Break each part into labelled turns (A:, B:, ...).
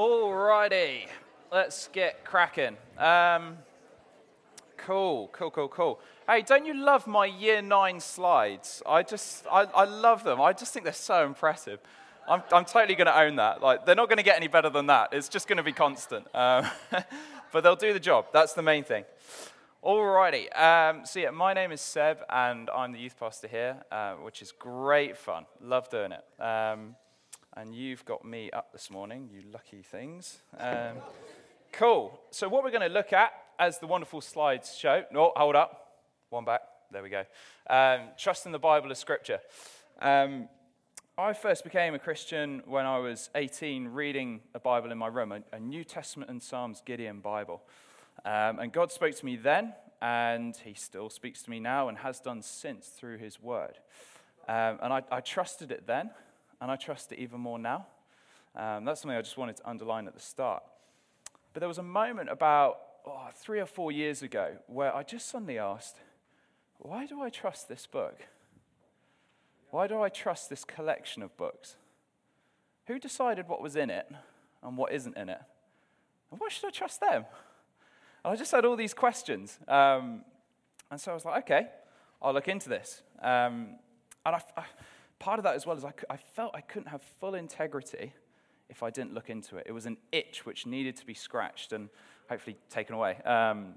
A: Alrighty, let's get cracking. Um, cool, cool, cool, cool. Hey, don't you love my year nine slides? I just, I, I love them. I just think they're so impressive. I'm, I'm totally going to own that. Like, they're not going to get any better than that. It's just going to be constant. Um, but they'll do the job. That's the main thing. Alrighty. Um, so yeah, my name is Seb, and I'm the youth pastor here, uh, which is great fun. Love doing it. Um, and you've got me up this morning, you lucky things. Um, cool. So, what we're going to look at, as the wonderful slides show, no, hold up, one back, there we go. Um, trust in the Bible as scripture. Um, I first became a Christian when I was 18, reading a Bible in my room, a, a New Testament and Psalms Gideon Bible. Um, and God spoke to me then, and He still speaks to me now and has done since through His Word. Um, and I, I trusted it then and I trust it even more now. Um, that's something I just wanted to underline at the start. But there was a moment about oh, three or four years ago where I just suddenly asked, why do I trust this book? Why do I trust this collection of books? Who decided what was in it and what isn't in it? And why should I trust them? And I just had all these questions. Um, and so I was like, okay, I'll look into this. Um, and I, I part of that as well is I, I felt I couldn't have full integrity if I didn't look into it. It was an itch which needed to be scratched and hopefully taken away um,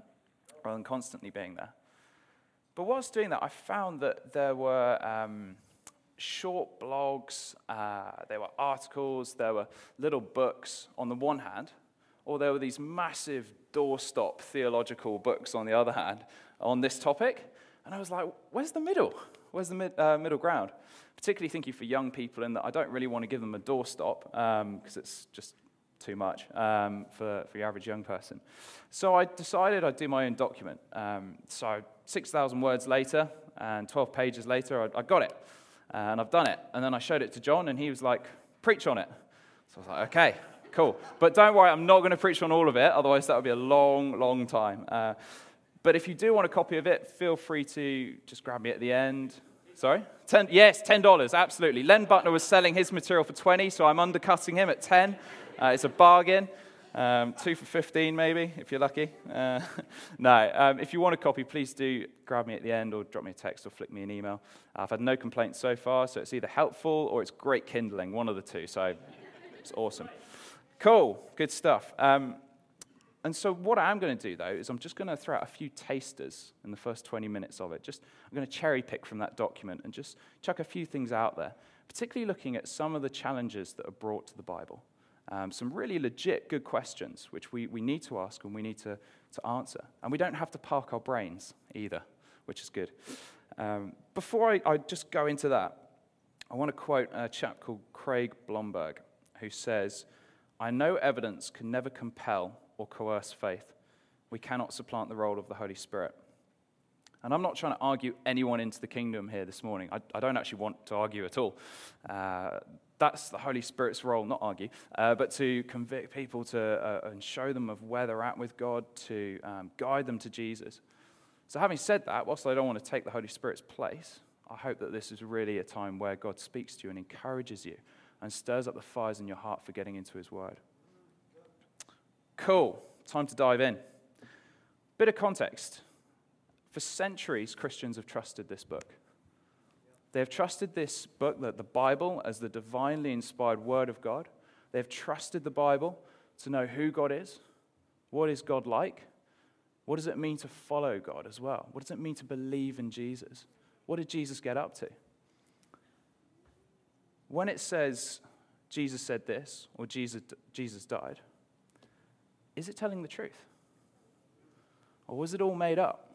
A: rather than constantly being there. But whilst doing that, I found that there were um, short blogs, uh, there were articles, there were little books on the one hand, or there were these massive doorstop theological books on the other hand on this topic. And I was like, where's the middle? Where's the mid, uh, middle ground? particularly thinking for young people in that I don't really want to give them a doorstop because um, it's just too much um, for, for your average young person. So I decided I'd do my own document. Um, so 6,000 words later and 12 pages later, I, I got it. And I've done it. And then I showed it to John, and he was like, preach on it. So I was like, okay, cool. But don't worry, I'm not going to preach on all of it, otherwise, that would be a long, long time. Uh, but if you do want a copy of it, feel free to just grab me at the end. Sorry? Ten, yes, $10, absolutely. Len Butner was selling his material for 20, so I'm undercutting him at 10. Uh, it's a bargain. Um, two for 15, maybe, if you're lucky. Uh, no, um, if you want a copy, please do grab me at the end or drop me a text or flick me an email. I've had no complaints so far, so it's either helpful or it's great kindling, one of the two. So it's awesome. Cool, good stuff. Um, and so, what I am going to do, though, is I'm just going to throw out a few tasters in the first 20 minutes of it. Just, I'm going to cherry pick from that document and just chuck a few things out there, particularly looking at some of the challenges that are brought to the Bible. Um, some really legit good questions, which we, we need to ask and we need to, to answer. And we don't have to park our brains either, which is good. Um, before I, I just go into that, I want to quote a chap called Craig Blomberg, who says, I know evidence can never compel or coerce faith. We cannot supplant the role of the Holy Spirit. And I'm not trying to argue anyone into the kingdom here this morning. I, I don't actually want to argue at all. Uh, that's the Holy Spirit's role, not argue, uh, but to convict people to, uh, and show them of where they're at with God, to um, guide them to Jesus. So, having said that, whilst I don't want to take the Holy Spirit's place, I hope that this is really a time where God speaks to you and encourages you and stirs up the fires in your heart for getting into His Word. Cool. Time to dive in. Bit of context. For centuries, Christians have trusted this book. They have trusted this book, that the Bible, as the divinely inspired Word of God. They have trusted the Bible to know who God is, what is God like, what does it mean to follow God as well? What does it mean to believe in Jesus? What did Jesus get up to? When it says Jesus said this or Jesus, Jesus died, is it telling the truth? Or was it all made up?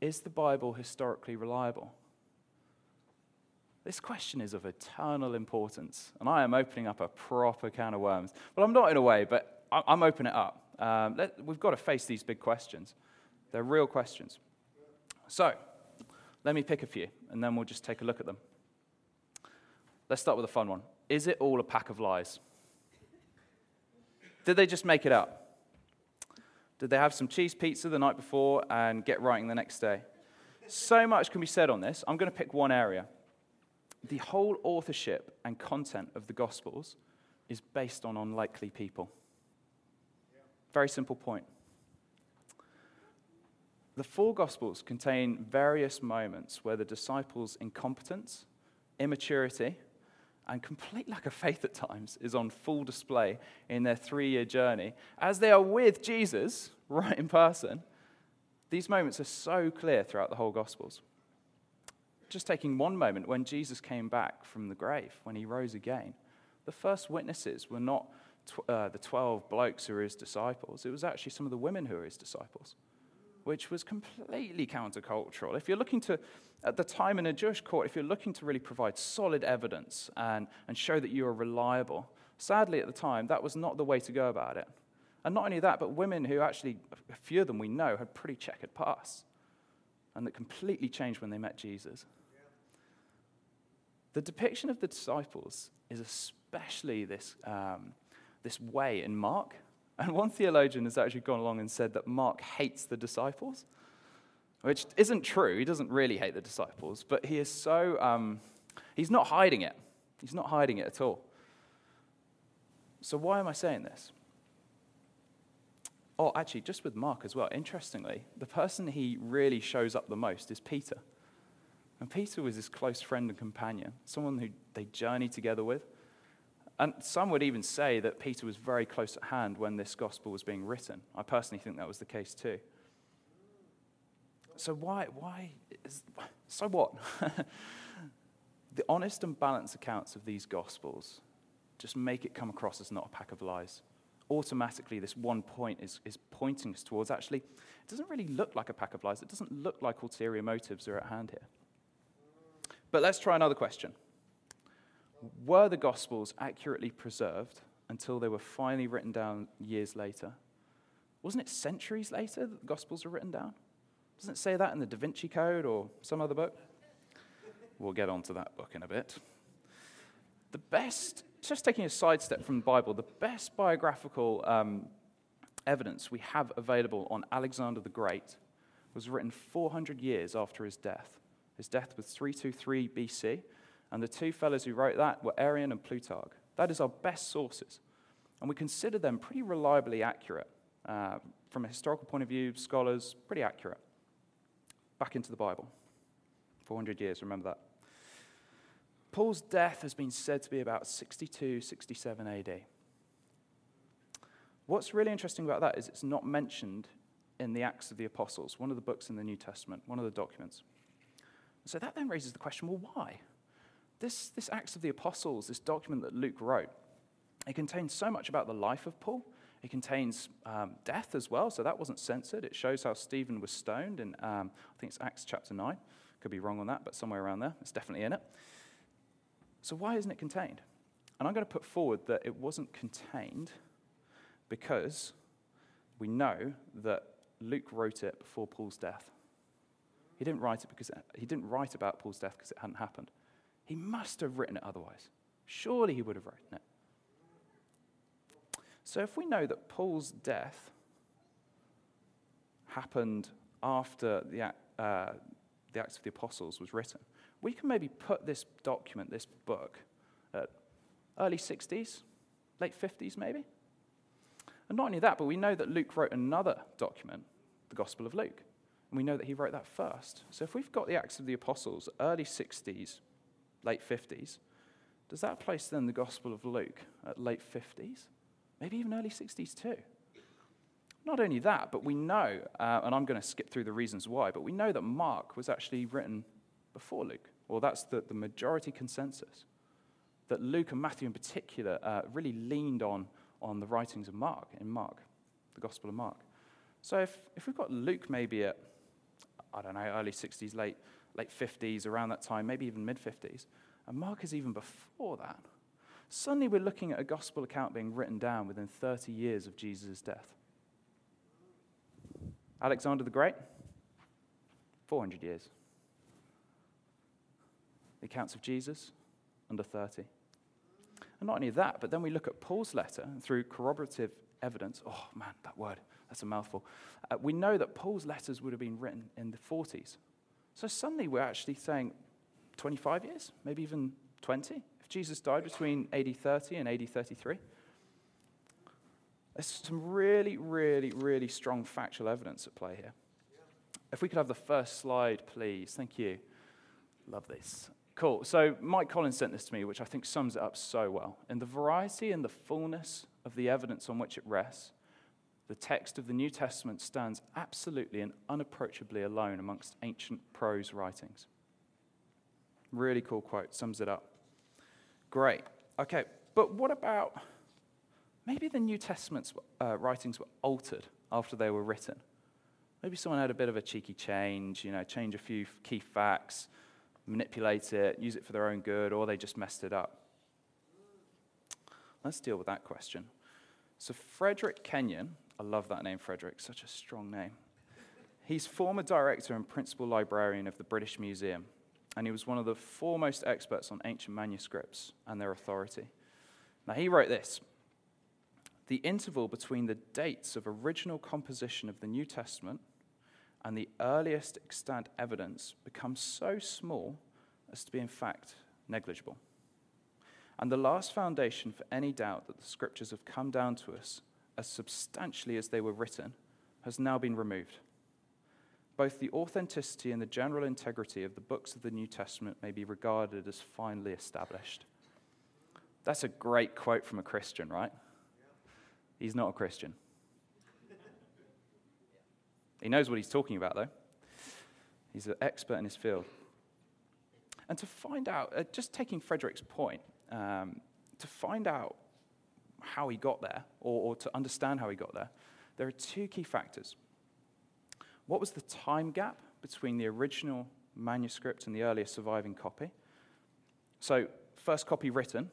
A: Is the Bible historically reliable? This question is of eternal importance, and I am opening up a proper can of worms. Well, I'm not in a way, but I'm opening it up. Um, let, we've got to face these big questions. They're real questions. So, let me pick a few, and then we'll just take a look at them. Let's start with a fun one. Is it all a pack of lies? Did they just make it up? Did they have some cheese pizza the night before and get writing the next day? So much can be said on this. I'm going to pick one area. The whole authorship and content of the Gospels is based on unlikely people. Very simple point. The four Gospels contain various moments where the disciples' incompetence, immaturity, and complete lack of faith at times is on full display in their three year journey. As they are with Jesus, right in person, these moments are so clear throughout the whole Gospels. Just taking one moment when Jesus came back from the grave, when he rose again, the first witnesses were not tw- uh, the 12 blokes who were his disciples, it was actually some of the women who were his disciples, which was completely countercultural. If you're looking to, at the time in a Jewish court, if you're looking to really provide solid evidence and, and show that you are reliable, sadly at the time, that was not the way to go about it. And not only that, but women who actually, a few of them we know, had pretty checkered pasts and that completely changed when they met Jesus. The depiction of the disciples is especially this, um, this way in Mark. And one theologian has actually gone along and said that Mark hates the disciples, which isn't true. He doesn't really hate the disciples, but he is so, um, he's not hiding it. He's not hiding it at all. So, why am I saying this? Oh, actually, just with Mark as well, interestingly, the person he really shows up the most is Peter. And Peter was his close friend and companion, someone who they journeyed together with. And some would even say that Peter was very close at hand when this gospel was being written. I personally think that was the case too. So, why? why is, so what? the honest and balanced accounts of these gospels just make it come across as not a pack of lies automatically this one point is, is pointing us towards actually, it doesn't really look like a pack of lies. It doesn't look like ulterior motives are at hand here. But let's try another question. Were the Gospels accurately preserved until they were finally written down years later? Wasn't it centuries later that the Gospels were written down? Doesn't it say that in the Da Vinci Code or some other book? We'll get onto that book in a bit. The best just taking a sidestep from the Bible, the best biographical um, evidence we have available on Alexander the Great was written 400 years after his death. His death was 323 BC, and the two fellows who wrote that were Arrian and Plutarch. That is our best sources, and we consider them pretty reliably accurate. Uh, from a historical point of view, scholars, pretty accurate. Back into the Bible. 400 years, remember that. Paul's death has been said to be about 62, 67 AD. What's really interesting about that is it's not mentioned in the Acts of the Apostles, one of the books in the New Testament, one of the documents. So that then raises the question well, why? This, this Acts of the Apostles, this document that Luke wrote, it contains so much about the life of Paul. It contains um, death as well, so that wasn't censored. It shows how Stephen was stoned in, um, I think it's Acts chapter 9. Could be wrong on that, but somewhere around there. It's definitely in it. So, why isn't it contained? And I'm going to put forward that it wasn't contained because we know that Luke wrote it before Paul's death. He didn't write it because he didn't write about Paul's death because it hadn't happened. He must have written it otherwise. Surely he would have written it. So if we know that Paul's death happened after the, uh, the Acts of the Apostles was written, we can maybe put this document, this book, at early 60s, late 50s maybe. And not only that, but we know that Luke wrote another document, the Gospel of Luke. And we know that he wrote that first. So if we've got the Acts of the Apostles, early 60s, late 50s, does that place then the Gospel of Luke at late 50s? Maybe even early 60s too. Not only that, but we know, uh, and I'm going to skip through the reasons why, but we know that Mark was actually written before Luke. Well, that's the, the majority consensus. That Luke and Matthew in particular uh, really leaned on, on the writings of Mark, in Mark, the Gospel of Mark. So if, if we've got Luke maybe at, I don't know, early 60s, late, late 50s, around that time, maybe even mid 50s, and Mark is even before that, suddenly we're looking at a gospel account being written down within 30 years of Jesus' death. Alexander the Great, 400 years the accounts of Jesus, under 30. And not only that, but then we look at Paul's letter through corroborative evidence. Oh, man, that word, that's a mouthful. Uh, we know that Paul's letters would have been written in the 40s. So suddenly we're actually saying 25 years, maybe even 20, if Jesus died between AD 30 and AD 33. There's some really, really, really strong factual evidence at play here. If we could have the first slide, please. Thank you. Love this. Cool. So, Mike Collins sent this to me, which I think sums it up so well. In the variety and the fullness of the evidence on which it rests, the text of the New Testament stands absolutely and unapproachably alone amongst ancient prose writings. Really cool quote, sums it up. Great. Okay, but what about maybe the New Testament's uh, writings were altered after they were written? Maybe someone had a bit of a cheeky change, you know, change a few key facts, manipulate it, use it for their own good, or they just messed it up. Let's deal with that question. So, Frederick Kenyon, I love that name, Frederick, such a strong name. He's former director and principal librarian of the British Museum, and he was one of the foremost experts on ancient manuscripts and their authority. Now, he wrote this The interval between the dates of original composition of the New Testament and the earliest extant evidence becomes so small as to be, in fact, negligible. And the last foundation for any doubt that the scriptures have come down to us as substantially as they were written has now been removed. Both the authenticity and the general integrity of the books of the New Testament may be regarded as finally established. That's a great quote from a Christian, right? He's not a Christian. He knows what he's talking about, though. He's an expert in his field. And to find out, uh, just taking Frederick's point, um, to find out how he got there, or, or to understand how he got there, there are two key factors. What was the time gap between the original manuscript and the earliest surviving copy? So, first copy written,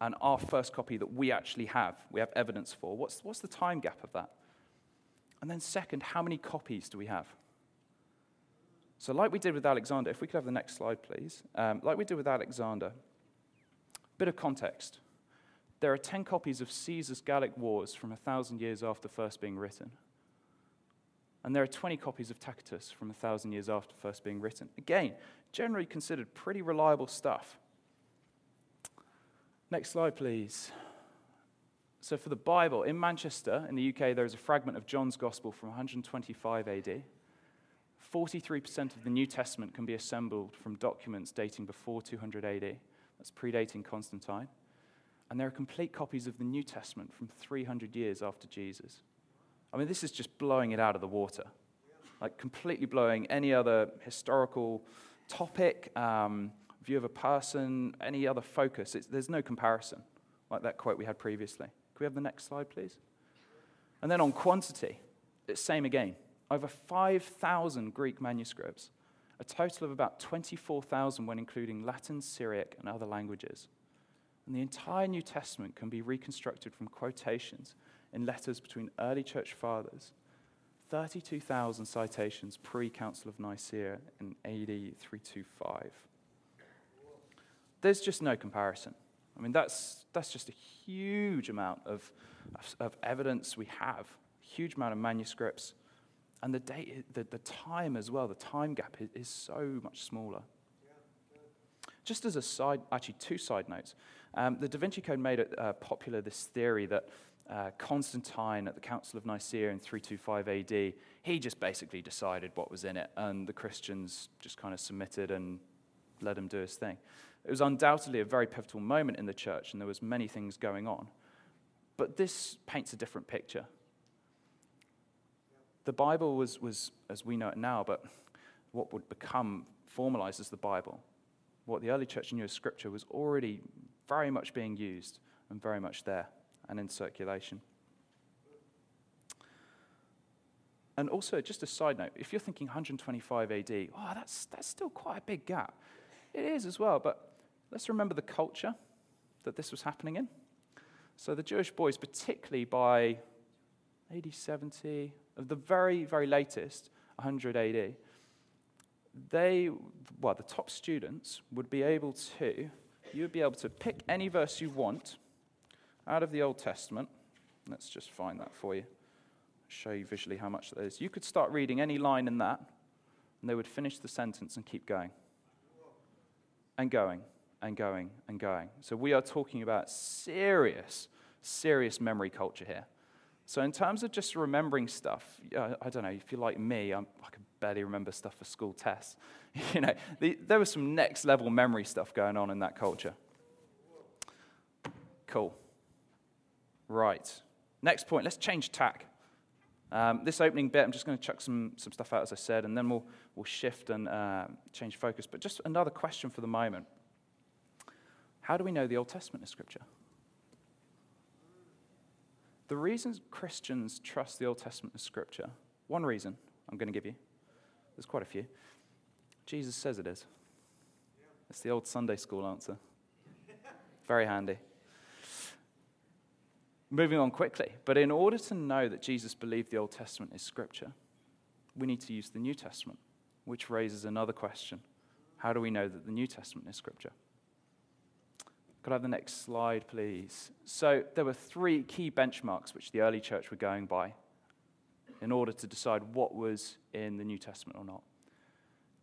A: and our first copy that we actually have, we have evidence for. What's, what's the time gap of that? And then, second, how many copies do we have? So, like we did with Alexander, if we could have the next slide, please. Um, like we did with Alexander, bit of context. There are 10 copies of Caesar's Gallic Wars from a thousand years after first being written. And there are 20 copies of Tacitus from a thousand years after first being written. Again, generally considered pretty reliable stuff. Next slide, please. So, for the Bible, in Manchester, in the UK, there is a fragment of John's Gospel from 125 AD. 43% of the New Testament can be assembled from documents dating before 200 AD. That's predating Constantine. And there are complete copies of the New Testament from 300 years after Jesus. I mean, this is just blowing it out of the water. Like, completely blowing any other historical topic, um, view of a person, any other focus. It's, there's no comparison, like that quote we had previously. Can we have the next slide, please? And then on quantity, it's same again. Over 5,000 Greek manuscripts, a total of about 24,000 when including Latin, Syriac, and other languages. And the entire New Testament can be reconstructed from quotations in letters between early church fathers. 32,000 citations pre Council of Nicaea in AD 325. There's just no comparison. I mean, that's, that's just a huge amount of, of, evidence we have, huge amount of manuscripts. And the, date, the, the time as well, the time gap is, is so much smaller. Just as a side, actually, two side notes. Um, the Da Vinci Code made it uh, popular this theory that uh, Constantine at the Council of Nicaea in 325 AD, he just basically decided what was in it, and the Christians just kind of submitted and let him do his thing. It was undoubtedly a very pivotal moment in the church, and there was many things going on. But this paints a different picture. The Bible was, was as we know it now, but what would become formalized as the Bible, what the early church knew as Scripture, was already very much being used and very much there and in circulation. And also, just a side note, if you're thinking 125 AD, oh, that's, that's still quite a big gap. It is as well, but let's remember the culture that this was happening in. So the Jewish boys, particularly by AD 70, of the very, very latest, 100 AD, they, well, the top students would be able to, you would be able to pick any verse you want out of the Old Testament. Let's just find that for you, show you visually how much that is. You could start reading any line in that, and they would finish the sentence and keep going and going and going and going. So we are talking about serious, serious memory culture here. So, in terms of just remembering stuff, I don't know, if you're like me, I'm, i can barely remember stuff for school tests. you know, the, there was some next level memory stuff going on in that culture. Cool. Right. Next point, let's change tack. Um, this opening bit, I'm just going to chuck some, some stuff out, as I said, and then we'll, we'll shift and uh, change focus. But just another question for the moment How do we know the Old Testament is Scripture? The reasons Christians trust the Old Testament as Scripture, one reason I'm going to give you, there's quite a few. Jesus says it is. It's the old Sunday school answer. Very handy. Moving on quickly, but in order to know that Jesus believed the Old Testament is Scripture, we need to use the New Testament, which raises another question How do we know that the New Testament is Scripture? Could I have the next slide, please? So, there were three key benchmarks which the early church were going by in order to decide what was in the New Testament or not.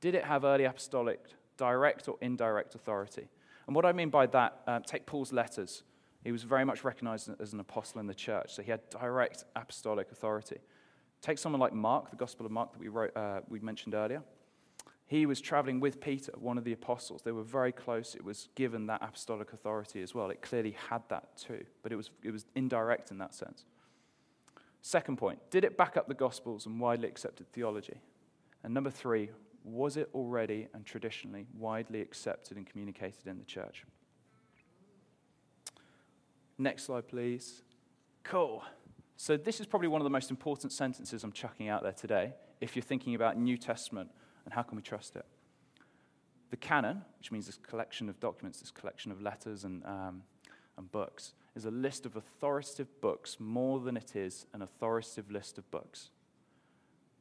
A: Did it have early apostolic, direct or indirect authority? And what I mean by that, uh, take Paul's letters. He was very much recognized as an apostle in the church, so he had direct apostolic authority. Take someone like Mark, the Gospel of Mark that we, wrote, uh, we mentioned earlier. He was traveling with Peter, one of the apostles. They were very close. It was given that apostolic authority as well. It clearly had that too, but it was, it was indirect in that sense. Second point did it back up the Gospels and widely accepted theology? And number three, was it already and traditionally widely accepted and communicated in the church? Next slide, please. Cool. So, this is probably one of the most important sentences I'm chucking out there today if you're thinking about New Testament and how can we trust it? The canon, which means this collection of documents, this collection of letters and, um, and books, is a list of authoritative books more than it is an authoritative list of books.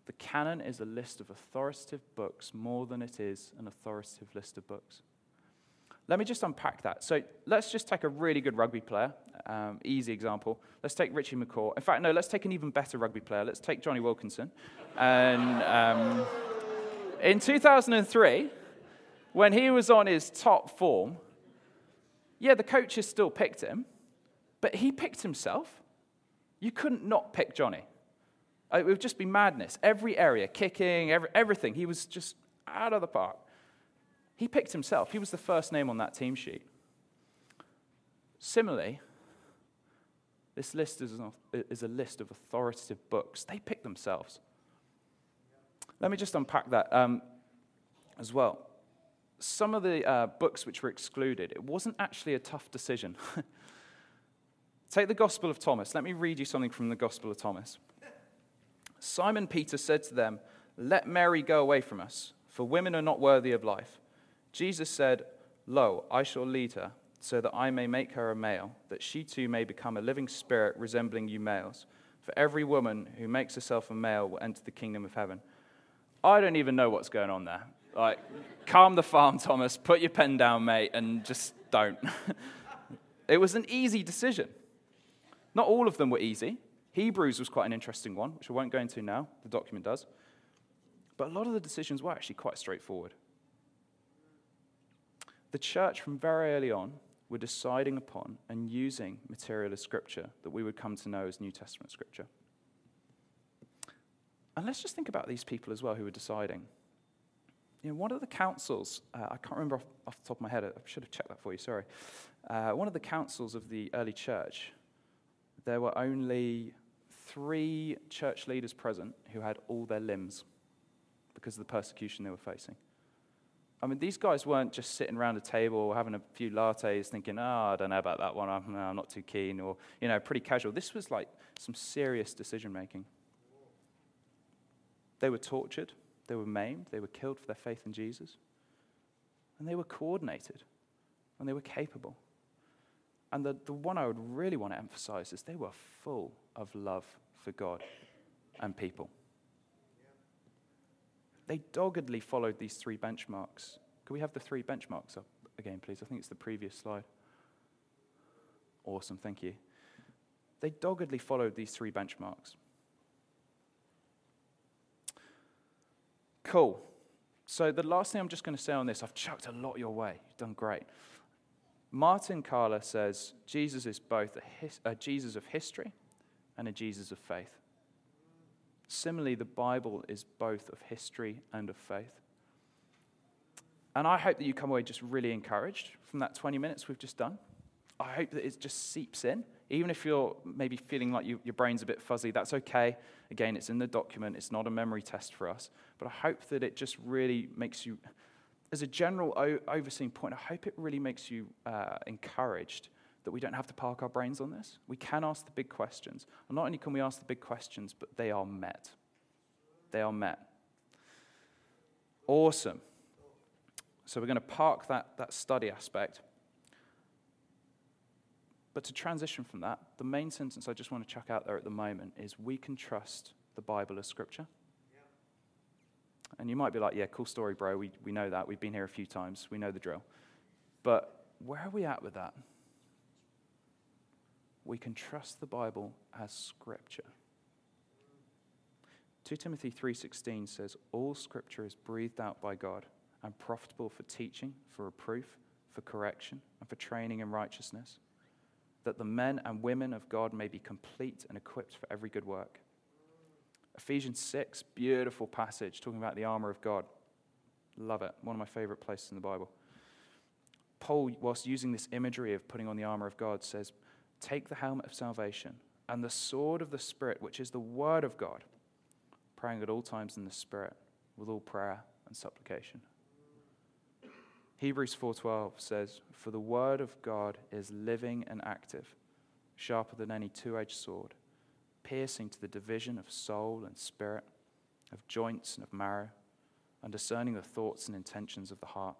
A: The canon is a list of authoritative books more than it is an authoritative list of books. Let me just unpack that. So let's just take a really good rugby player, um, easy example. Let's take Richie McCaw. In fact, no, let's take an even better rugby player. Let's take Jonny Wilkinson. And um, in 2003, when he was on his top form, yeah, the coaches still picked him, but he picked himself. You couldn't not pick Jonny. Uh, it would just be madness. Every area, kicking, every, everything, he was just out of the park. He picked himself. He was the first name on that team sheet. Similarly, this list is, is a list of authoritative books. They pick themselves. Let me just unpack that um, as well. Some of the uh, books which were excluded, it wasn't actually a tough decision. Take the Gospel of Thomas. Let me read you something from the Gospel of Thomas. Simon Peter said to them, Let Mary go away from us, for women are not worthy of life. Jesus said, Lo, I shall lead her, so that I may make her a male, that she too may become a living spirit resembling you males. For every woman who makes herself a male will enter the kingdom of heaven. I don't even know what's going on there. Like, calm the farm, Thomas. Put your pen down, mate, and just don't. it was an easy decision. Not all of them were easy. Hebrews was quite an interesting one, which I won't go into now. The document does. But a lot of the decisions were actually quite straightforward. The church, from very early on, were deciding upon and using material as scripture that we would come to know as New Testament scripture. And let's just think about these people as well who were deciding. You know, one of the councils, uh, I can't remember off, off, the top of my head, I should have checked that for you, sorry. Uh, one of the councils of the early church, there were only three church leaders present who had all their limbs because of the persecution they were facing. I mean, these guys weren't just sitting around a table having a few lattes thinking, oh, I don't know about that one, I'm, I'm not too keen, or, you know, pretty casual. This was like some serious decision making. They were tortured, they were maimed, they were killed for their faith in Jesus. And they were coordinated, and they were capable. And the, the one I would really want to emphasize is they were full of love for God and people. They doggedly followed these three benchmarks. Could we have the three benchmarks up again, please? I think it's the previous slide. Awesome, thank you. They doggedly followed these three benchmarks. Cool. So, the last thing I'm just going to say on this, I've chucked a lot your way. You've done great. Martin Kähler says Jesus is both a, his, a Jesus of history and a Jesus of faith. Similarly, the Bible is both of history and of faith. And I hope that you come away just really encouraged from that 20 minutes we've just done. I hope that it just seeps in. Even if you're maybe feeling like you, your brain's a bit fuzzy, that's okay. Again, it's in the document, it's not a memory test for us. But I hope that it just really makes you, as a general o- overseeing point, I hope it really makes you uh, encouraged that we don't have to park our brains on this. We can ask the big questions. And not only can we ask the big questions, but they are met. They are met. Awesome. So we're going to park that, that study aspect. But to transition from that, the main sentence I just want to chuck out there at the moment is we can trust the Bible as Scripture. And you might be like, yeah, cool story, bro. We, we know that. We've been here a few times. We know the drill. But where are we at with that? We can trust the Bible as Scripture. 2 Timothy 3:16 says all scripture is breathed out by God and profitable for teaching, for reproof, for correction, and for training in righteousness, that the men and women of God may be complete and equipped for every good work. Ephesians 6, beautiful passage talking about the armor of God. Love it. One of my favorite places in the Bible. Paul, whilst using this imagery of putting on the armor of God, says, Take the helmet of salvation and the sword of the Spirit, which is the word of God, praying at all times in the Spirit with all prayer and supplication. Hebrews 4:12 says, "For the word of God is living and active, sharper than any two-edged sword, piercing to the division of soul and spirit, of joints and of marrow, and discerning the thoughts and intentions of the heart."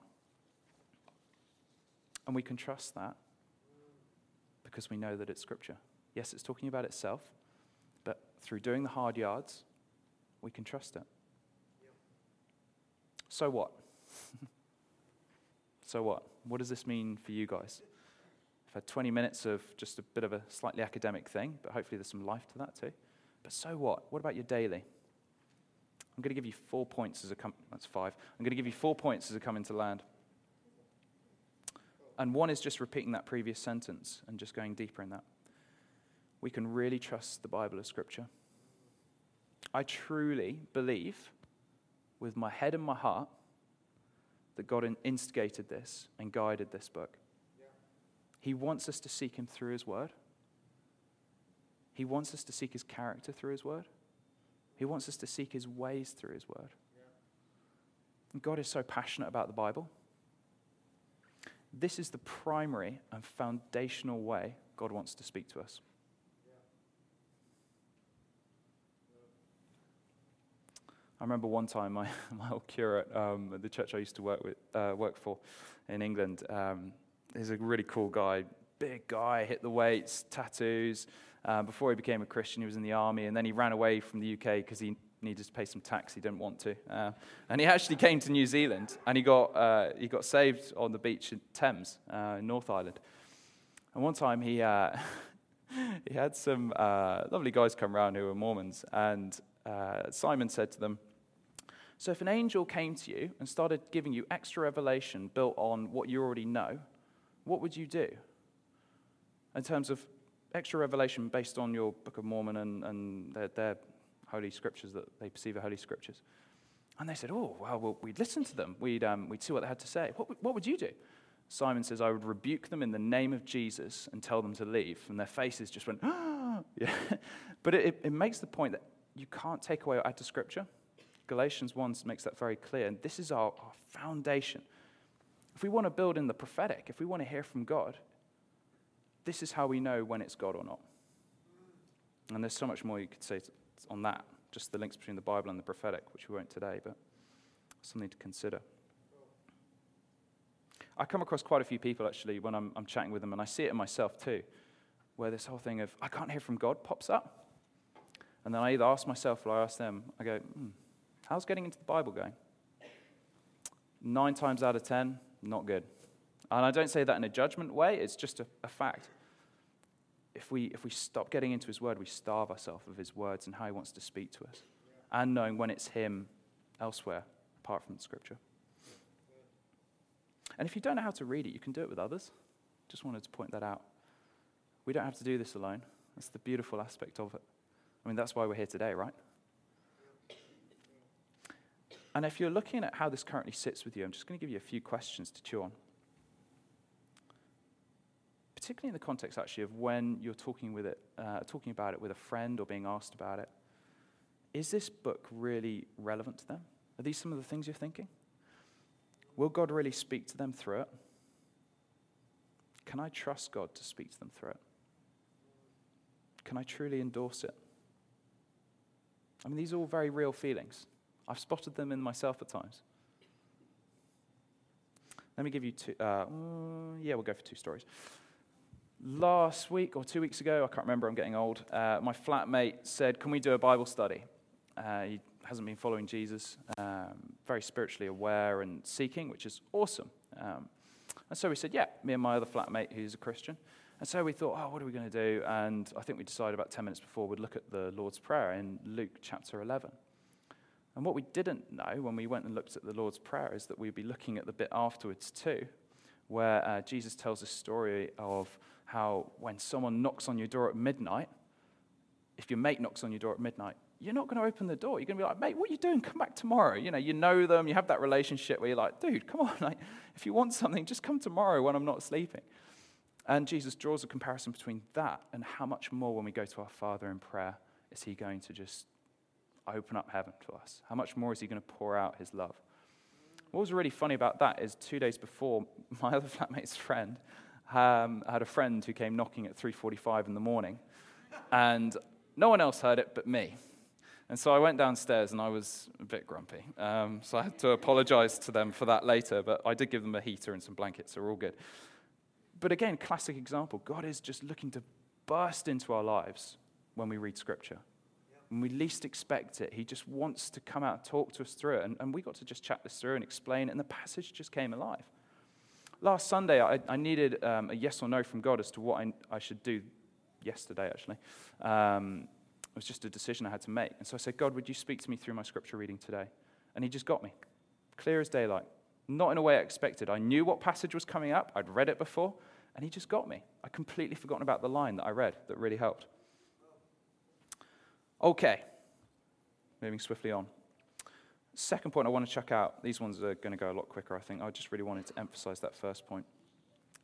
A: And we can trust that because we know that it's scripture. Yes, it's talking about itself, but through doing the hard yards, we can trust it. So what? So what? What does this mean for you guys? I've had 20 minutes of just a bit of a slightly academic thing, but hopefully there's some life to that too. But so what? What about your daily? I'm going to give you four points as a come. That's five. I'm going to give you four points as a come into land. And one is just repeating that previous sentence and just going deeper in that. We can really trust the Bible as scripture. I truly believe, with my head and my heart, that God instigated this and guided this book. He wants us to seek Him through His Word. He wants us to seek His character through His Word. He wants us to seek His ways through His Word. And God is so passionate about the Bible. This is the primary and foundational way God wants to speak to us. I remember one time my, my old curate um, at the church I used to work, with, uh, work for in England, um, he's a really cool guy, big guy, hit the weights, tattoos. Uh, before he became a Christian, he was in the army, and then he ran away from the UK because he needed to pay some tax he didn't want to. Uh, and he actually came to New Zealand, and he got, uh, he got saved on the beach in Thames, uh, in North Island. And one time he, uh, he had some uh, lovely guys come around who were Mormons, and Simon said to them, So if an angel came to you and started giving you extra revelation built on what you already know, what would you do? In terms of extra revelation based on your Book of Mormon and, and their, their holy scriptures that they perceive as holy scriptures. And they said, Oh, well, well we'd listen to them. We'd, um, we'd see what they had to say. What, what would you do? Simon says, I would rebuke them in the name of Jesus and tell them to leave. And their faces just went, ah. yeah. But it, it makes the point that you can't take away or add to Scripture. Galatians 1 makes that very clear. And this is our, our foundation. If we want to build in the prophetic, if we want to hear from God, this is how we know when it's God or not. And there's so much more you could say on that, just the links between the Bible and the prophetic, which we won't today, but something to consider. I come across quite a few people actually when I'm, I'm chatting with them, and I see it in myself too, where this whole thing of, I can't hear from God pops up. And then I either ask myself or I ask them, I go, hmm, how's getting into the Bible going? Nine times out of ten, not good. And I don't say that in a judgment way, it's just a, a fact. If we, if we stop getting into His Word, we starve ourselves of His words and how He wants to speak to us, and knowing when it's Him elsewhere, apart from Scripture. And if you don't know how to read it, you can do it with others. Just wanted to point that out. We don't have to do this alone. That's the beautiful aspect of it. I mean, that's why we're here today, right? And if you're looking at how this currently sits with you, I'm just going to give you a few questions to chew on. Particularly in the context, actually, of when you're talking, with it, uh, talking about it with a friend or being asked about it. Is this book really relevant to them? Are these some of the things you're thinking? Will God really speak to them through it? Can I trust God to speak to them through it? Can I truly endorse it? I mean, these are all very real feelings. I've spotted them in myself at times. Let me give you two. Uh, mm, yeah, we'll go for two stories. Last week or two weeks ago, I can't remember, I'm getting old, uh, my flatmate said, Can we do a Bible study? Uh, he hasn't been following Jesus, um, very spiritually aware and seeking, which is awesome. Um, and so we said, Yeah, me and my other flatmate who's a Christian. And so we thought, Oh, what are we going to do? And I think we decided about 10 minutes before we'd look at the Lord's Prayer in Luke chapter 11. And what we didn't know when we went and looked at the Lord's Prayer is that we'd be looking at the bit afterwards too, where uh, Jesus tells a story of how when someone knocks on your door at midnight, if your mate knocks on your door at midnight, you're not going to open the door. You're going to be like, mate, what are you doing? Come back tomorrow. You know, you know them. You have that relationship where you're like, dude, come on. Like, if you want something, just come tomorrow when I'm not sleeping. And Jesus draws a comparison between that and how much more when we go to our Father in prayer is he going to just open up heaven to us? How much more is he going to pour out his love? What was really funny about that is two days before, my other flatmate's friend um, had a friend who came knocking at 3.45 in the morning, and no one else heard it but me. And so I went downstairs and I was a bit grumpy. Um, so I had to apologize to them for that later, but I did give them a heater and some blankets, so we're all good. But again, classic example God is just looking to burst into our lives when we read Scripture when we least expect it. He just wants to come out and talk to us through it. And, and we got to just chat this through and explain it, and the passage just came alive. Last Sunday, I, I needed um, a yes or no from God as to what I, I should do yesterday, actually. Um, it was just a decision I had to make. And so I said, God, would you speak to me through my scripture reading today? And He just got me, clear as daylight. Not in a way I expected. I knew what passage was coming up, I'd read it before, and He just got me. I completely forgotten about the line that I read that really helped. Okay, moving swiftly on. Second point I want to check out, these ones are going to go a lot quicker, I think. I just really wanted to emphasize that first point.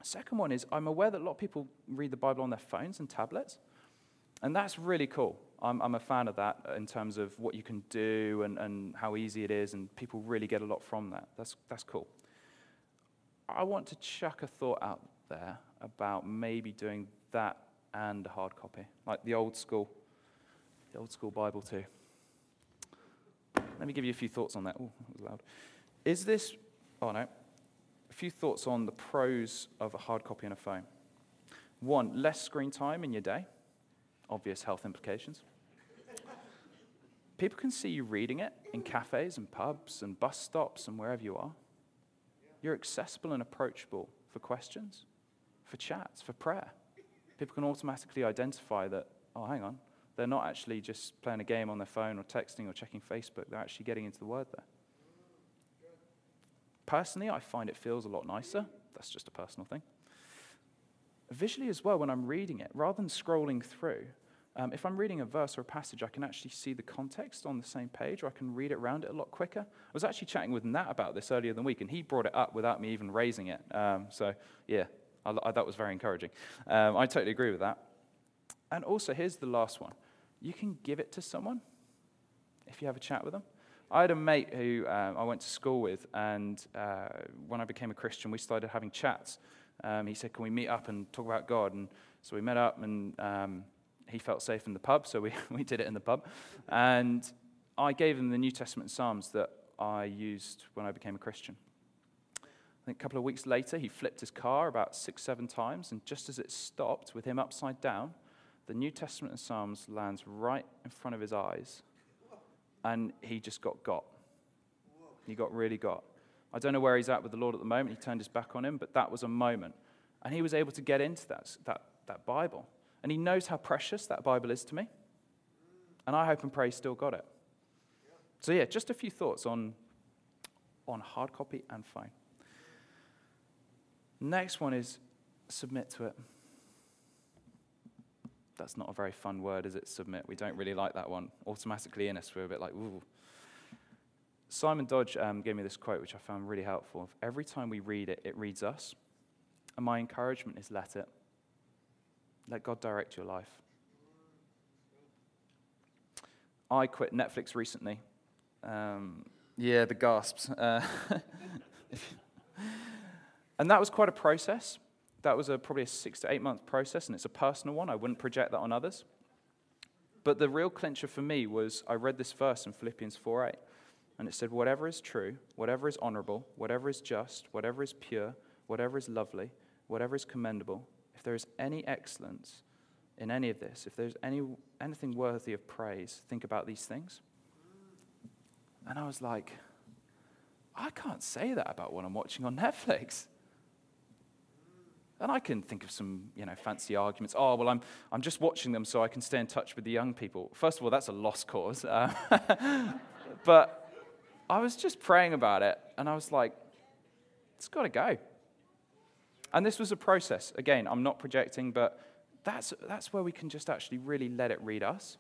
A: Second one is I'm aware that a lot of people read the Bible on their phones and tablets, and that's really cool. I'm, I'm a fan of that uh, in terms of what you can do and, and how easy it is, and people really get a lot from that. That's, that's cool. I want to chuck a thought out there about maybe doing that and a hard copy, like the old school the old school Bible too. Let me give you a few thoughts on that. Oh, that was loud. Is this, oh no, a few thoughts on the pros of a hard copy on a phone. One, less screen time in your day, obvious health implications. People can see you reading it in cafes and pubs and bus stops and wherever you are. You're accessible and approachable for questions, for chats, for prayer. People can automatically identify that, oh, hang on, they're not actually just playing a game on their phone or texting or checking Facebook. They're actually getting into the Word there. Personally, I find it feels a lot nicer. That's just a personal thing. Visually, as well, when I'm reading it, rather than scrolling through, um, if I'm reading a verse or a passage, I can actually see the context on the same page, or I can read it around it a lot quicker. I was actually chatting with Nat about this earlier in the week, and he brought it up without me even raising it. Um, so, yeah, I, I, that was very encouraging. Um, I totally agree with that. And also, here's the last one you can give it to someone if you have a chat with them. I had a mate who um, I went to school with, and uh, when I became a Christian, we started having chats. Um, he said, Can we meet up and talk about God? And so we met up, and um, he felt safe in the pub, so we, we did it in the pub. And I gave him the New Testament Psalms that I used when I became a Christian. I think a couple of weeks later, he flipped his car about six, seven times, and just as it stopped with him upside down, the New Testament and Psalms lands right in front of his eyes, and he just got got. He got really got. I don't know where he's at with the Lord at the moment. He turned his back on him, but that was a moment. And he was able to get into that, that, that Bible. And he knows how precious that Bible is to me. And I hope and pray he still got it. So, yeah, just a few thoughts on, on hard copy and phone. Next one is submit to it. That's not a very fun word, is it? Submit. We don't really like that one. Automatically in us, we're a bit like, ooh. Simon Dodge um, gave me this quote, which I found really helpful. Every time we read it, it reads us. And my encouragement is let it. Let God direct your life. I quit Netflix recently. Um, yeah, the gasps. Uh, and that was quite a process that was a, probably a six to eight month process, and it's a personal one. I wouldn't project that on others. But the real clincher for me was I read this verse in Philippians 4 8, and it said, Whatever is true, whatever is honorable, whatever is just, whatever is pure, whatever is lovely, whatever is commendable, if there is any excellence in any of this, if there's any, anything worthy of praise, think about these things. And I was like, I can't say that about what I'm watching on Netflix. And I can think of some, you know, fancy arguments. Oh, well, I'm, I'm just watching them so I can stay in touch with the young people. First of all, that's a lost cause. Uh, but I was just praying about it, and I was like, it's got to go. And this was a process. Again, I'm not projecting, but that's, that's where we can just actually really let it read us.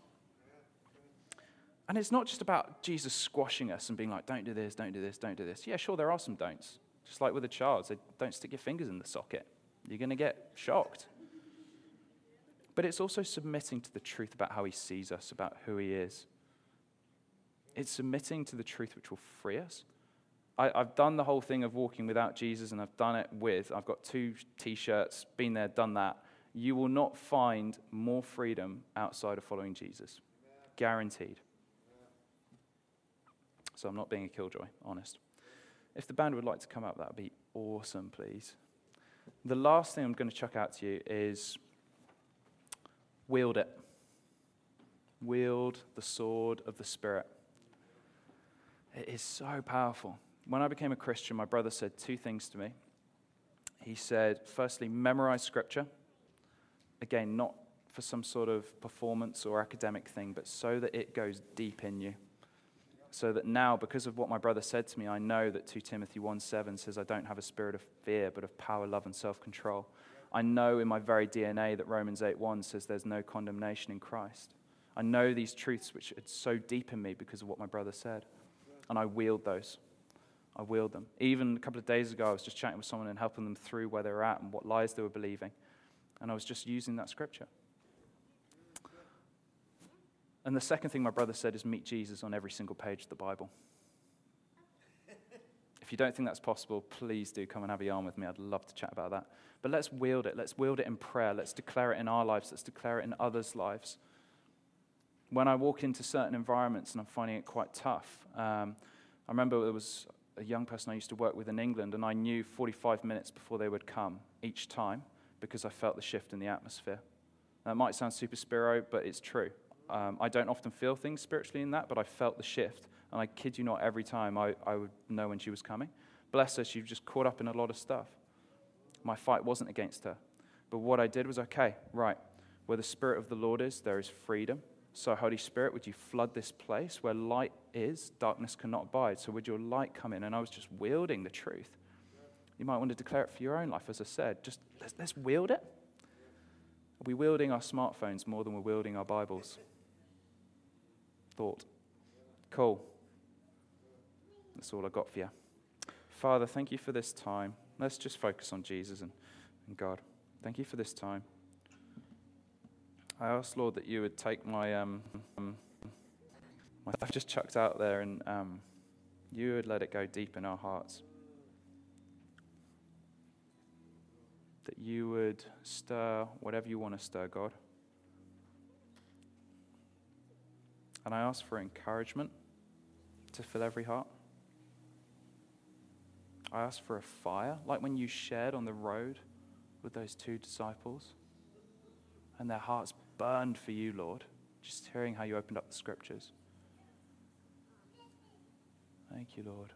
A: And it's not just about Jesus squashing us and being like, don't do this, don't do this, don't do this. Yeah, sure, there are some don'ts. Just like with a child, say, don't stick your fingers in the socket. You're going to get shocked. But it's also submitting to the truth about how he sees us, about who he is. It's submitting to the truth which will free us. I, have done the whole thing of walking without Jesus, and I've done it with. I've got two t shirts, been there, done that. You will not find more freedom outside of following Jesus. Guaranteed. So I'm not being a killjoy, honest. If the band would like to come up, that would be awesome, please. The last thing I'm going to chuck out to you is wield it. Wield the sword of the Spirit. It is so powerful. When I became a Christian, my brother said two things to me. He said, firstly, memorize scripture. Again, not for some sort of performance or academic thing, but so that it goes deep in you so that now, because of what my brother said to me, I know that 2 Timothy 1 7 says, I don't have a spirit of fear, but of power, love, and self control. I know in my very DNA that Romans 8 1 says there's no condemnation in Christ. I know these truths which are so deep in me because of what my brother said. And I wield those. I wield them. Even a couple of days ago, I was just chatting with someone and helping them through where they were at and what lies they were believing. And I was just using that scripture. And the second thing my brother said is meet Jesus on every single page of the Bible. If you don't think that's possible, please do come and have a yarn with me. I'd love to chat about that. But let's wield it. Let's wield it in prayer. Let's declare it in our lives. Let's declare it in others' lives. When I walk into certain environments and I'm finding it quite tough, um, I remember there was a young person I used to work with in England, and I knew 45 minutes before they would come each time because I felt the shift in the atmosphere. That might sound super spiro, but it's true. Um, I don't often feel things spiritually in that, but I felt the shift. And I kid you not, every time I, I would know when she was coming. Bless her, she was just caught up in a lot of stuff. My fight wasn't against her. But what I did was okay, right, where the Spirit of the Lord is, there is freedom. So, Holy Spirit, would you flood this place where light is, darkness cannot abide? So, would your light come in? And I was just wielding the truth. You might want to declare it for your own life, as I said. Just let's, let's wield it. Are we wielding our smartphones more than we're wielding our Bibles? Thought. Cool. That's all I got for you. Father, thank you for this time. Let's just focus on Jesus and, and God. Thank you for this time. I ask, Lord, that you would take my, um, um, my I've just chucked out there and um, you would let it go deep in our hearts. That you would stir whatever you want to stir, God. And I ask for encouragement to fill every heart. I ask for a fire, like when you shared on the road with those two disciples, and their hearts burned for you, Lord, just hearing how you opened up the scriptures. Thank you, Lord.